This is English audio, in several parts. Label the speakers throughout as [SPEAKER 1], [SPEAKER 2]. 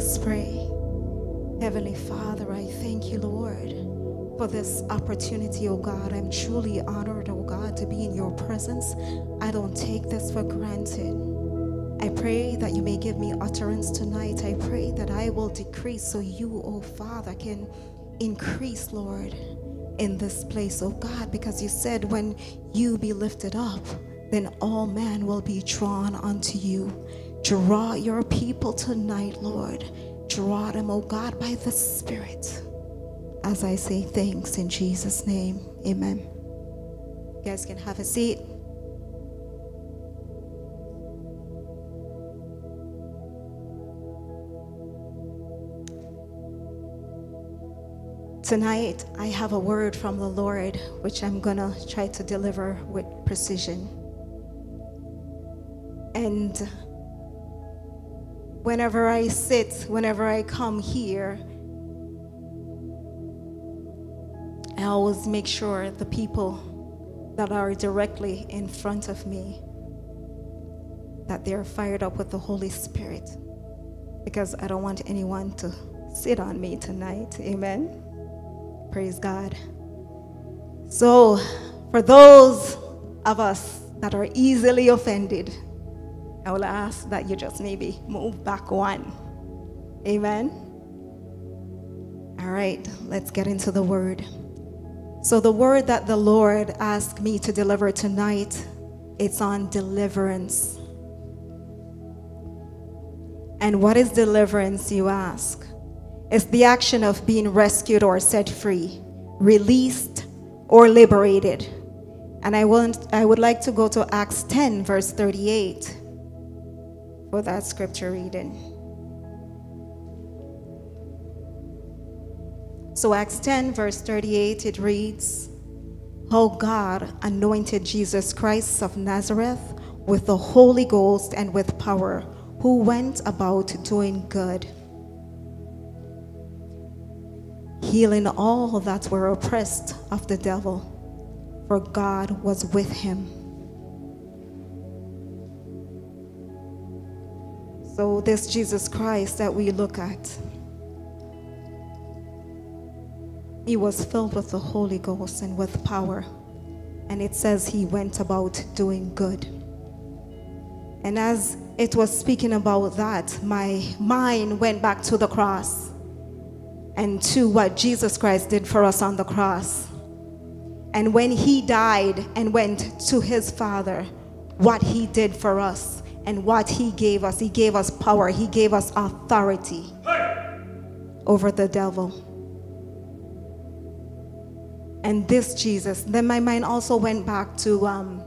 [SPEAKER 1] us pray. Heavenly Father, I thank you, Lord, for this opportunity, oh God. I'm truly honored, oh God, to be in your presence. I don't take this for granted. I pray that you may give me utterance tonight. I pray that I will decrease so you, oh Father, can increase, Lord, in this place, oh God, because you said when you be lifted up, then all men will be drawn unto you. Draw your people tonight, Lord. Draw them, oh God, by the Spirit. As I say thanks in Jesus' name, amen. You guys can have a seat. Tonight, I have a word from the Lord, which I'm going to try to deliver with precision. And whenever I sit, whenever I come here, I always make sure the people that are directly in front of me that they're fired up with the Holy Spirit because I don't want anyone to sit on me tonight. Amen. Praise God. So, for those of us that are easily offended, I will ask that you just maybe move back one. Amen. All right, let's get into the word. So the word that the Lord asked me to deliver tonight, it's on deliverance. And what is deliverance, you ask? It's the action of being rescued or set free, released or liberated. And I want I would like to go to Acts 10 verse 38 for that scripture reading. So, Acts 10, verse 38, it reads, How God anointed Jesus Christ of Nazareth with the Holy Ghost and with power, who went about doing good, healing all that were oppressed of the devil, for God was with him. So, this Jesus Christ that we look at, he was filled with the Holy Ghost and with power. And it says he went about doing good. And as it was speaking about that, my mind went back to the cross and to what Jesus Christ did for us on the cross. And when he died and went to his Father, what he did for us and what he gave us. He gave us power, he gave us authority over the devil. And this Jesus, then my mind also went back to um,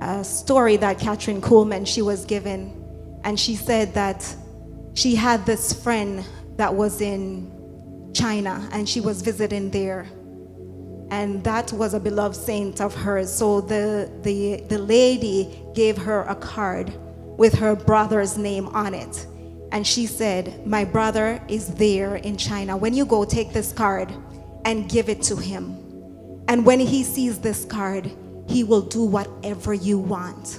[SPEAKER 1] a story that Kathryn Kuhlman she was given, and she said that she had this friend that was in China and she was visiting there and that was a beloved saint of hers. So the, the, the lady gave her a card with her brother's name on it. And she said, My brother is there in China. When you go, take this card and give it to him. And when he sees this card, he will do whatever you want.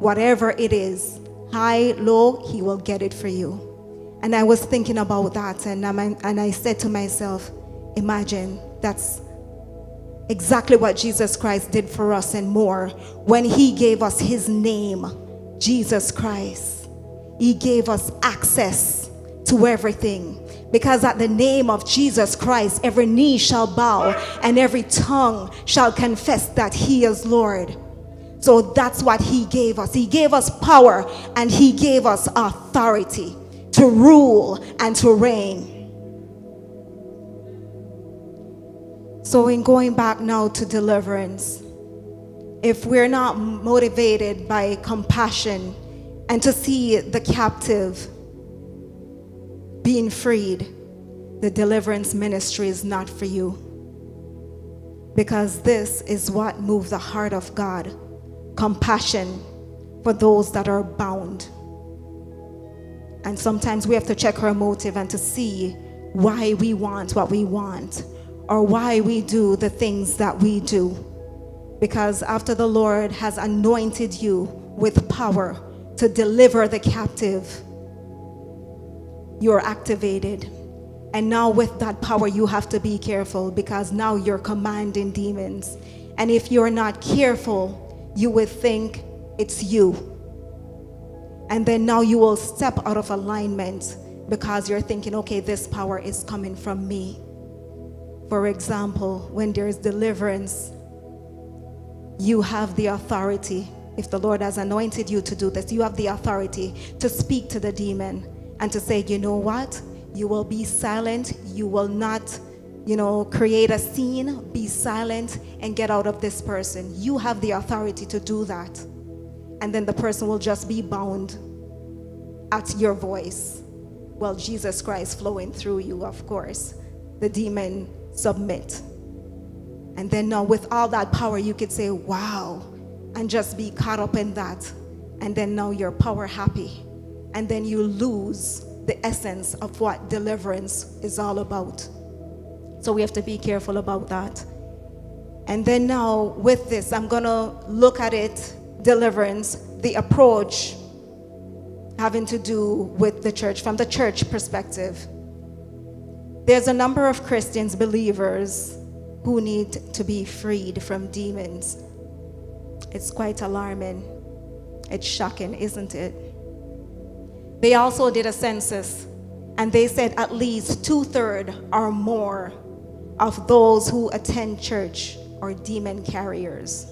[SPEAKER 1] Whatever it is, high, low, he will get it for you. And I was thinking about that, and, and I said to myself, Imagine that's exactly what Jesus Christ did for us and more when he gave us his name, Jesus Christ. He gave us access to everything. Because at the name of Jesus Christ, every knee shall bow and every tongue shall confess that he is Lord. So that's what he gave us. He gave us power and he gave us authority to rule and to reign. So, in going back now to deliverance, if we're not motivated by compassion and to see the captive being freed, the deliverance ministry is not for you. Because this is what moves the heart of God compassion for those that are bound. And sometimes we have to check our motive and to see why we want what we want or why we do the things that we do. Because after the Lord has anointed you with power to deliver the captive, you're activated. And now, with that power, you have to be careful because now you're commanding demons. And if you're not careful, you would think it's you. And then now you will step out of alignment because you're thinking, okay, this power is coming from me. For example, when there's deliverance, you have the authority. If the Lord has anointed you to do this, you have the authority to speak to the demon and to say, you know what? You will be silent. You will not, you know, create a scene. Be silent and get out of this person. You have the authority to do that. And then the person will just be bound at your voice. Well, Jesus Christ flowing through you, of course. The demon submit. And then now, with all that power, you could say, wow, and just be caught up in that. And then now you're power happy. And then you lose the essence of what deliverance is all about. So we have to be careful about that. And then now, with this, I'm going to look at it deliverance, the approach having to do with the church from the church perspective. There's a number of Christians, believers, who need to be freed from demons. It's quite alarming. It's shocking, isn't it? They also did a census, and they said at least two thirds or more of those who attend church are demon carriers.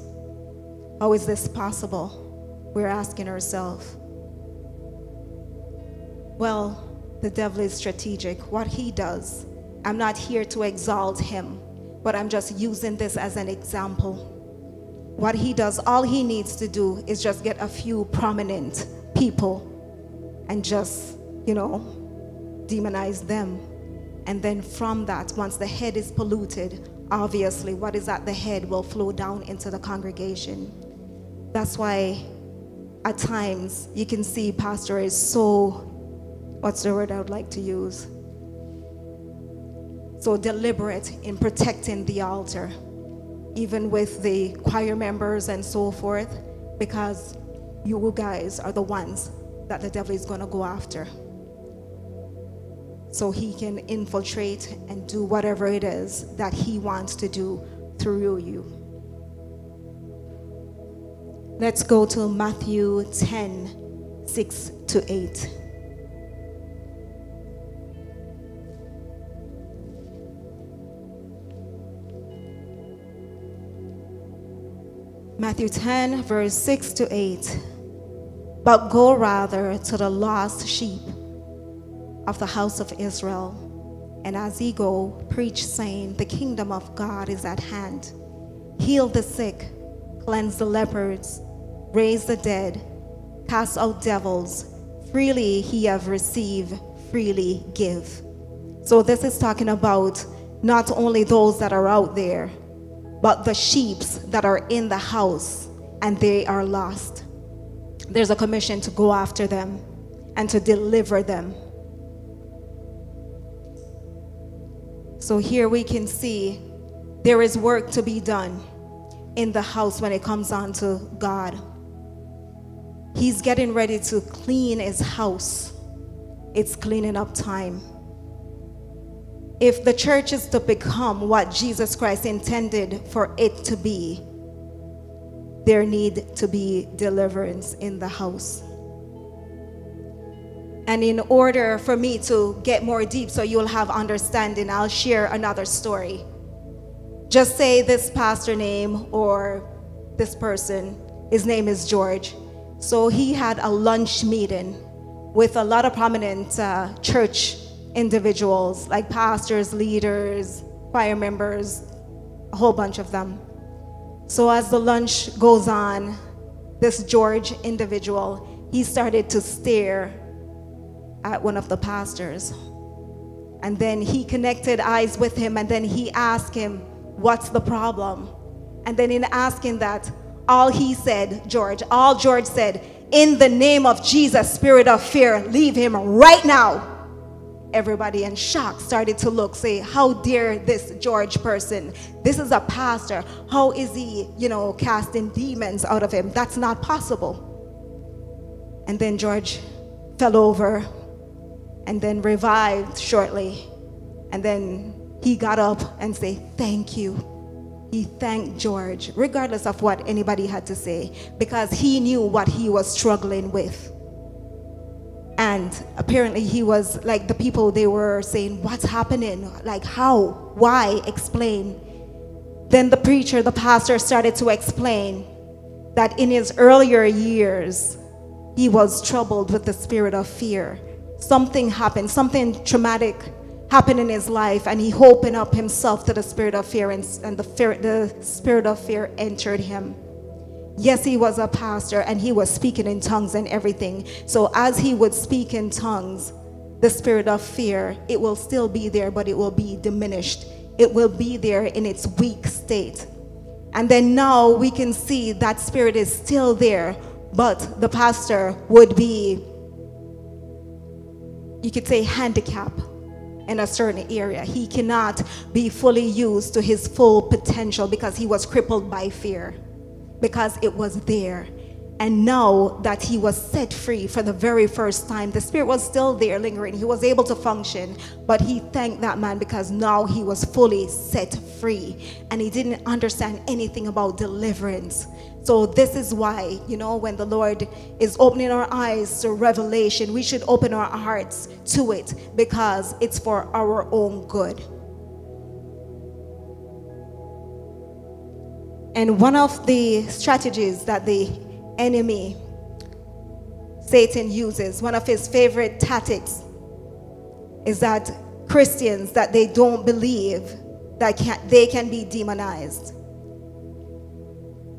[SPEAKER 1] How is this possible? We're asking ourselves. Well, the devil is strategic. What he does, I'm not here to exalt him, but I'm just using this as an example. What he does, all he needs to do is just get a few prominent people and just, you know, demonize them. And then from that, once the head is polluted, obviously what is at the head will flow down into the congregation. That's why at times you can see pastor is so what's the word I would like to use? So deliberate in protecting the altar, even with the choir members and so forth, because you guys are the ones that the devil is going to go after. So he can infiltrate and do whatever it is that he wants to do through you. Let's go to Matthew 10 6 to 8. Matthew 10, verse 6 to 8. But go rather to the lost sheep of the house of Israel. And as ye go, preach, saying, The kingdom of God is at hand. Heal the sick, cleanse the lepers, raise the dead, cast out devils. Freely he have received, freely give. So this is talking about not only those that are out there, but the sheep that are in the house and they are lost. There's a commission to go after them and to deliver them. So here we can see there is work to be done in the house when it comes on to God. He's getting ready to clean his house. It's cleaning up time if the church is to become what Jesus Christ intended for it to be, there need to be deliverance in the house. And in order for me to get more deep so you'll have understanding, I'll share another story. Just say this pastor name or this person, his name is George. So he had a lunch meeting with a lot of prominent uh, church individuals like pastors, leaders, choir members, a whole bunch of them. So as the lunch goes on, this George individual, he started to stare at one of the pastors. And then he connected eyes with him and then he asked him, What's the problem? And then in asking that, all he said, George, all George said, In the name of Jesus, spirit of fear, leave him right now everybody in shock started to look, say, how dare this George person? This is a pastor. How is he, you know, casting demons out of him? That's not possible. And then George fell over and then revived shortly. And then he got up and said, Thank you. He thanked George, regardless of what anybody had to say, because he knew what he was struggling with. And apparently, he was like the people, they were saying, What's happening? Like, how? Why? Explain. Then the preacher, the pastor, started to explain that in his earlier years, he was troubled with the spirit of fear. Something happened, something traumatic happened in his life, and he opened up himself to the spirit of fear, and, and the, fear, the spirit of fear entered him. Yes, he was a pastor and he was speaking in tongues and everything. So, as he would speak in tongues, the spirit of fear, it will still be there, but it will be diminished. It will be there in its weak state. And then now we can see that spirit is still there, but the pastor would be, you could say, handicapped in a certain area. He cannot be fully used to his full potential because he was crippled by fear, because it was there. And now that he was set free for the very first time, the spirit was still there lingering. He was able to function, but he thanked that man because now he was fully set free and he didn't understand anything about deliverance. So, this is why, you know, when the Lord is opening our eyes to revelation, we should open our hearts to it because it's for our own good. And one of the strategies that the enemy, Satan, uses, one of his favorite tactics, is that Christians that they don't believe that can, they can be demonized.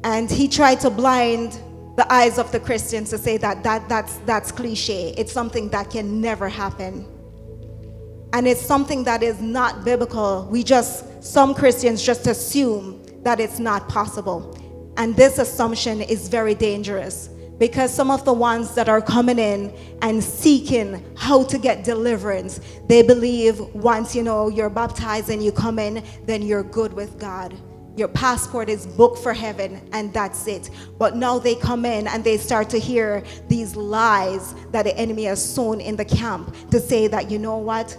[SPEAKER 1] And he tried to blind the eyes of the Christians to say that, that that's, that's cliche. It's something that can never happen. And it's something that is not biblical. We just, some Christians just assume that it's not possible. And this assumption is very dangerous because some of the ones that are coming in and seeking how to get deliverance, they believe once you know you're baptized and you come in, then you're good with God. Your passport is booked for heaven, and that's it. But now they come in and they start to hear these lies that the enemy has sown in the camp to say that, you know what?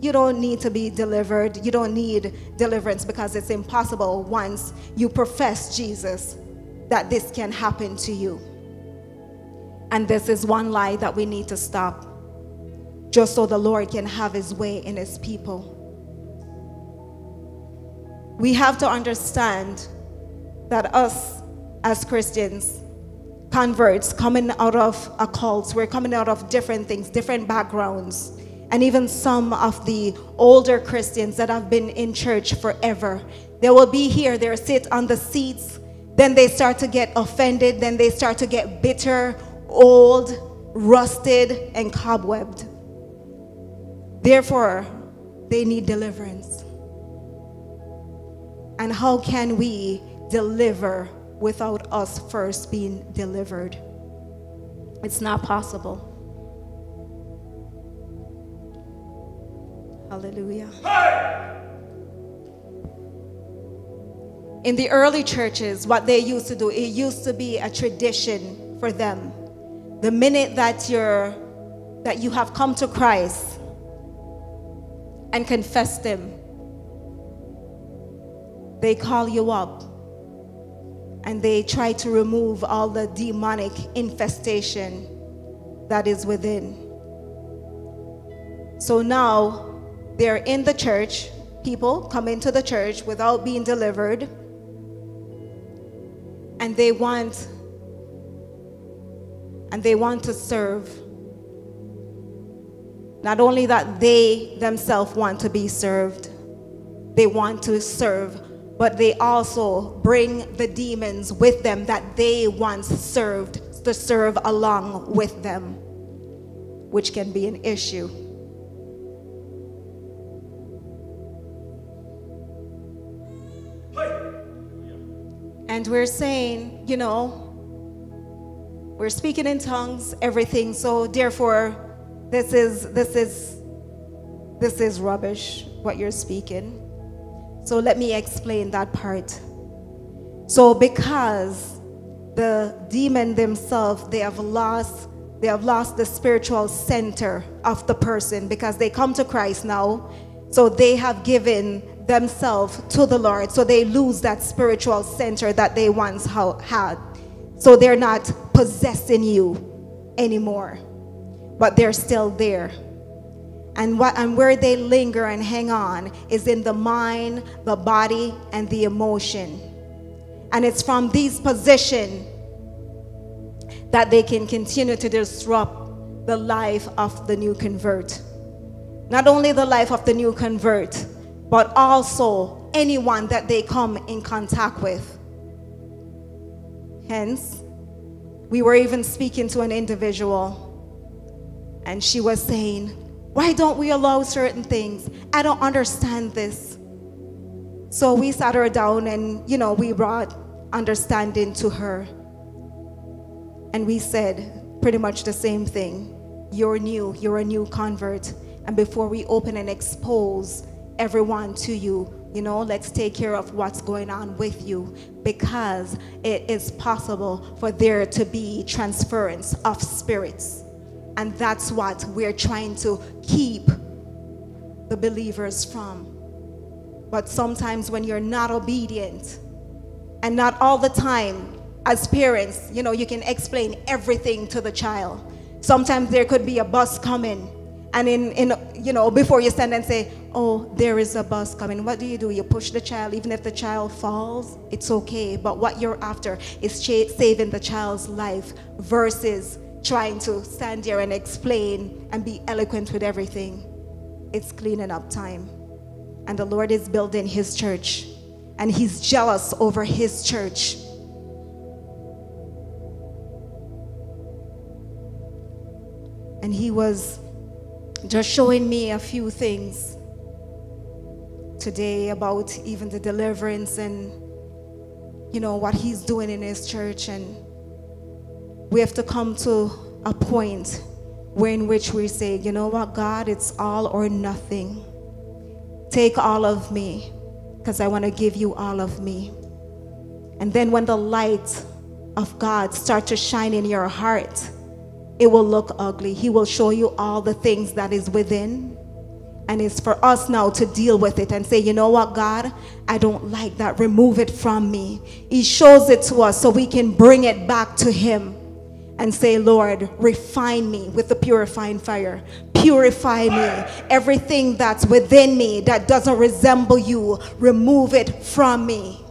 [SPEAKER 1] You don't need to be delivered. You don't need deliverance because it's impossible once you profess Jesus that this can happen to you. And this is one lie that we need to stop just so the Lord can have his way in his people we have to understand that us as Christians, converts coming out of a cult, we're coming out of different things, different backgrounds. And even some of the older Christians that have been in church forever, they will be here, they'll sit on the seats, then they start to get offended, then they start to get bitter, old, rusted, and cobwebbed. Therefore, they need deliverance. And how can we deliver without us first being delivered? It's not possible. Hallelujah. In the early churches, what they used to do, it used to be a tradition for them. The minute that you're that you have come to Christ and confessed him, they call you up and they try to remove all the demonic infestation that is within. So now they're in the church. People come into the church without being delivered, and they want and they want to serve. Not only that they themselves want to be served, they want to serve but they also bring the demons with them that they once served to serve along with them, which can be an issue. And we're saying, you know, we're speaking in tongues, everything. So therefore, this is this is this is rubbish what you're speaking. So let me explain that part. So because the demon themselves, they have lost They have lost the spiritual center of the person because they come to Christ now. So they have given themselves to the Lord. So they lose that spiritual center that they once had. So they're not possessing you anymore, but they're still there. And what and where they linger and hang on is in the mind, the body, and the emotion. And it's from these positions that they can continue to disrupt the life of the new convert. Not only the life of the new convert, but also anyone that they come in contact with. Hence, we were even speaking to an individual, and she was saying, Why don't we allow certain things? I don't understand this. So we sat her down and, you know, we brought understanding to her. And we said pretty much the same thing. You're new, you're a new convert. And before we open and expose everyone to you, you know, let's take care of what's going on with you because it is possible for there to be transference of spirits. And that's what we're trying to keep the believers from. But sometimes when you're not obedient, and not all the time, as parents, you know, you can explain everything to the child. Sometimes there could be a bus coming, and in, in you know, before you stand and say, Oh, there is a bus coming, what do you do? You push the child, even if the child falls, it's okay. But what you're after is saving the child's life versus trying to stand there and explain and be eloquent with everything. It's cleaning up time. And the Lord is building His church, and He's jealous over His church. And He was just showing me a few things today about even the deliverance and you know what he's doing in his church. And we have to come to a point where in which we say you know what god it's all or nothing. Take all of me because i want to give you all of me and then when the light of god start to shine in your heart it will look ugly. He will show you all the things that is within. And it's for us now to deal with it and say, you know what, God, I don't like that. Remove it from me. He shows it to us so we can bring it back to Him and say, Lord, refine me with the purifying fire. Purify me. Everything that's within me that doesn't resemble you, remove it from me.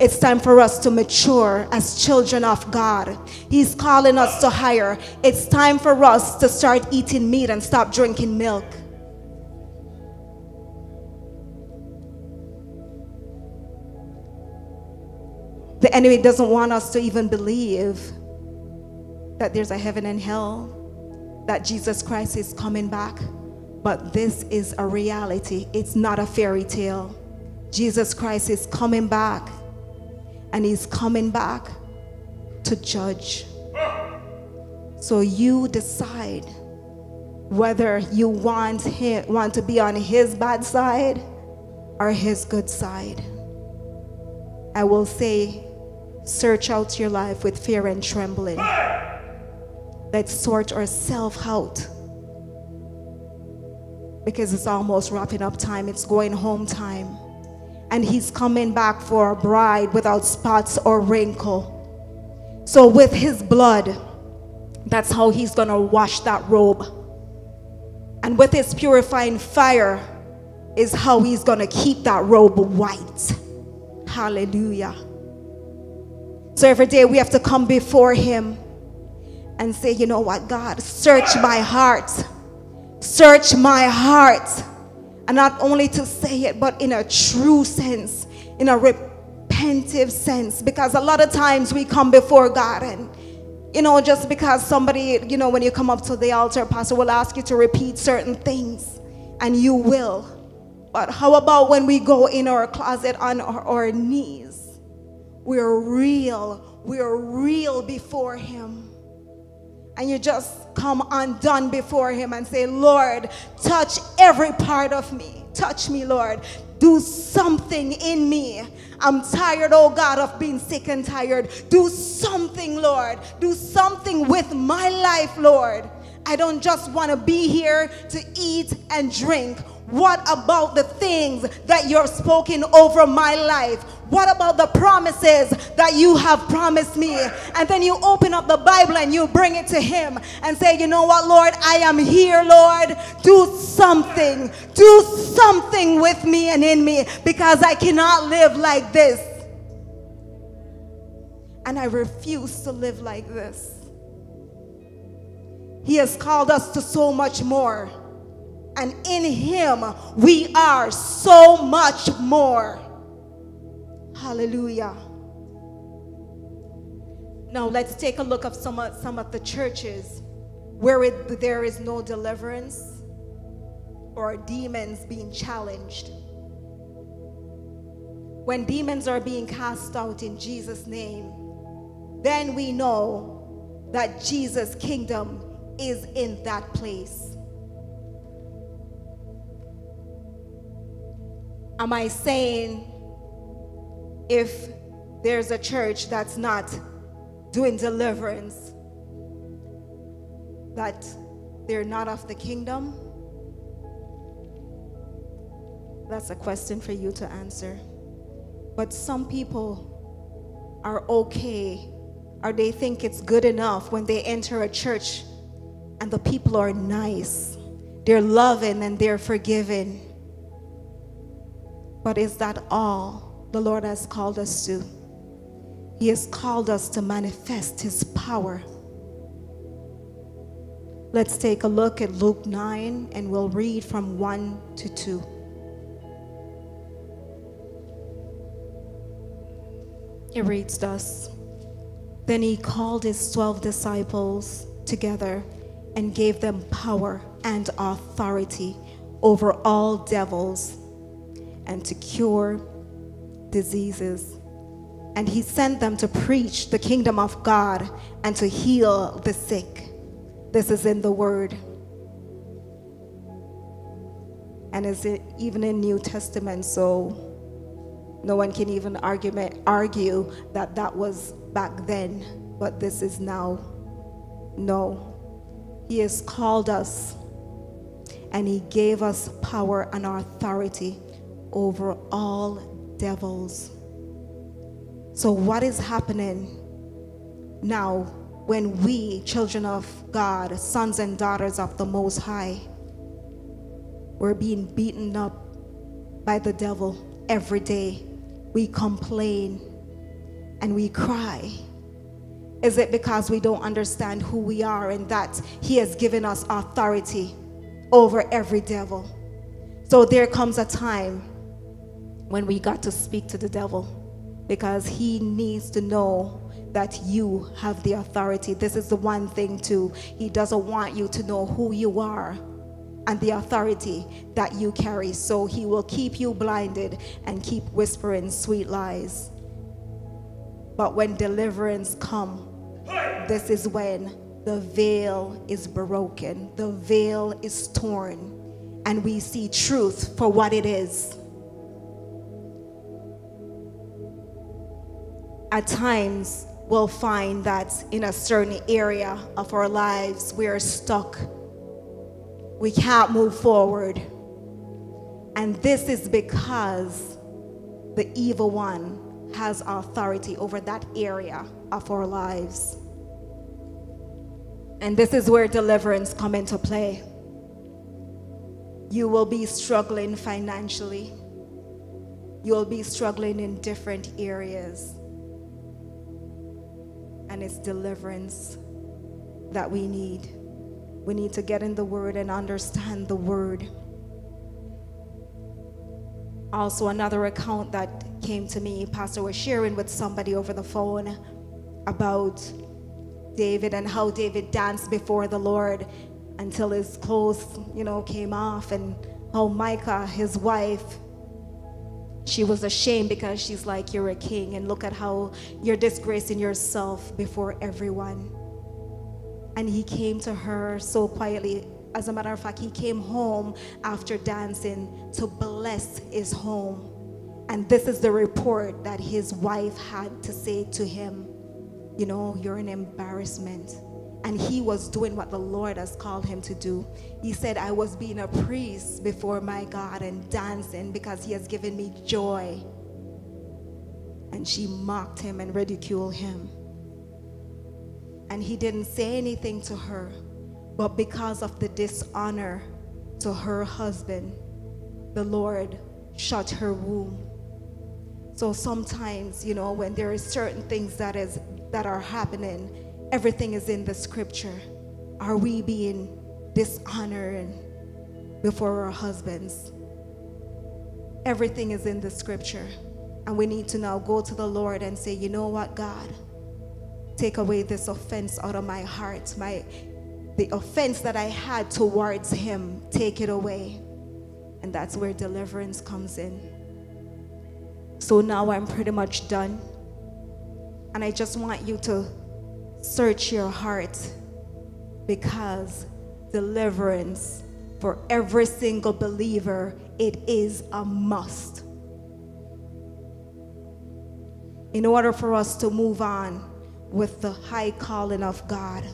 [SPEAKER 1] It's time for us to mature as children of God. He's calling us to higher. It's time for us to start eating meat and stop drinking milk. The enemy doesn't want us to even believe that there's a heaven and hell, that Jesus Christ is coming back. But this is a reality, it's not a fairy tale. Jesus Christ is coming back and he's coming back to judge. So you decide whether you want him want to be on his bad side or his good side. I will say search out your life with fear and trembling. Let's sort ourselves out. Because it's almost wrapping up time, it's going home time and he's coming back for a bride without spots or wrinkle. So, with his blood, that's how he's gonna wash that robe. And with his purifying fire, is how he's gonna keep that robe white. Hallelujah. So, every day we have to come before him and say, You know what, God, search my heart. Search my heart and not only to say it, but in a true sense, in a repentive sense. Because a lot of times we come before God and you know, just because somebody, you know, when you come up to the altar, pastor will ask you to repeat certain things, and you will. But how about when we go in our closet on our, our knees? We're real. We're real before Him and you just come undone before Him and say, Lord, touch every part of me. Touch me, Lord. Do something in me. I'm tired, oh God, of being sick and tired. Do something, Lord. Do something with my life, Lord. I don't just want to be here to eat and drink. What about the things that you're spoken over my life? What about the promises that you have promised me? And then you open up the Bible and you bring it to Him and say, You know what, Lord? I am here, Lord. Do something. Do something with me and in me because I cannot live like this. And I refuse to live like this. He has called us to so much more. And in Him, we are so much more. Hallelujah. Now, let's take a look at some of, some of the churches where it, there is no deliverance or demons being challenged. When demons are being cast out in Jesus' name, then we know that Jesus' kingdom is in that place. Am I saying if there's a church that's not doing deliverance, that they're not of the kingdom? That's a question for you to answer. But some people are okay, or they think it's good enough when they enter a church and the people are nice, they're loving and they're forgiving. But is that all the Lord has called us to? He has called us to manifest His power. Let's take a look at Luke 9 and we'll read from 1 to 2. It reads thus Then he called his 12 disciples together and gave them power and authority over all devils and to cure diseases. And he sent them to preach the kingdom of God and to heal the sick. This is in the word. And is it even in New Testament, so no one can even argument, argue that that was back then, but this is now. No. He has called us and He gave us power and authority over all devils. So, what is happening now when we, children of God, sons and daughters of the Most High, we're being beaten up by the devil every day? We complain and we cry is it because we don't understand who we are and that He has given us authority over every devil? So there comes a time when we got to speak to the devil because he needs to know that you have the authority. This is the one thing, too. He doesn't want you to know who you are and the authority that you carry. So he will keep you blinded and keep whispering sweet lies. But when deliverance come, this is when the veil is broken, the veil is torn, and we see truth for what it is. At times, we'll find that in a certain area of our lives, we are stuck. We can't move forward. And this is because the evil one has authority over that area of our lives. And this is where deliverance come into play. You will be struggling financially. You'll be struggling in different areas. And it's deliverance that we need. We need to get in the Word and understand the Word. Also, another account that came to me, Pastor was sharing with somebody over the phone about David and how David danced before the Lord until his clothes, you know, came off, and how Michal, his wife, she was ashamed because she's like, You're a king, and look at how you're disgracing yourself before everyone. And he came to her so quietly As a matter of fact, he came home after dancing to bless his home. And this is the report that his wife had to say to him You know, you're an embarrassment. And he was doing what the Lord has called him to do. He said, I was being a priest before my God and dancing because he has given me joy. And she mocked him and ridiculed him. And he didn't say anything to her. But because of the dishonor to her husband, the Lord shut her womb. So sometimes, you know, when there is certain things that is that are happening, everything is in the scripture. Are we being dishonored before our husbands? Everything is in the scripture. And we need to now go to the Lord and say, you know what, God? Take away this offense out of my heart. My the offense that I had towards him, take it away. And that's where deliverance comes in. So now I'm pretty much done. And I just want you to search your heart because deliverance for every single believer it is a must. In order for us to move on with the high calling of God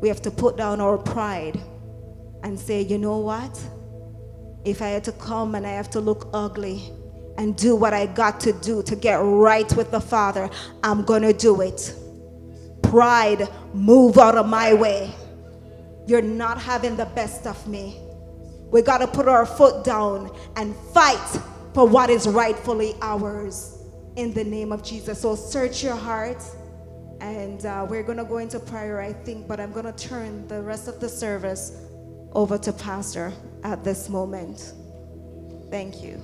[SPEAKER 1] we have to put down our pride and say you know what? If I had to come and I have to look ugly and do what I got to do to get right with the Father I'm going to do it pride move out of my way. You're not having the best of me. We got to put our foot down and fight for what is rightfully ours in the name of Jesus. So search your heart. And uh, we're going to go into prayer, I think, but I'm going to turn the rest of the service over to Pastor at this moment. Thank you.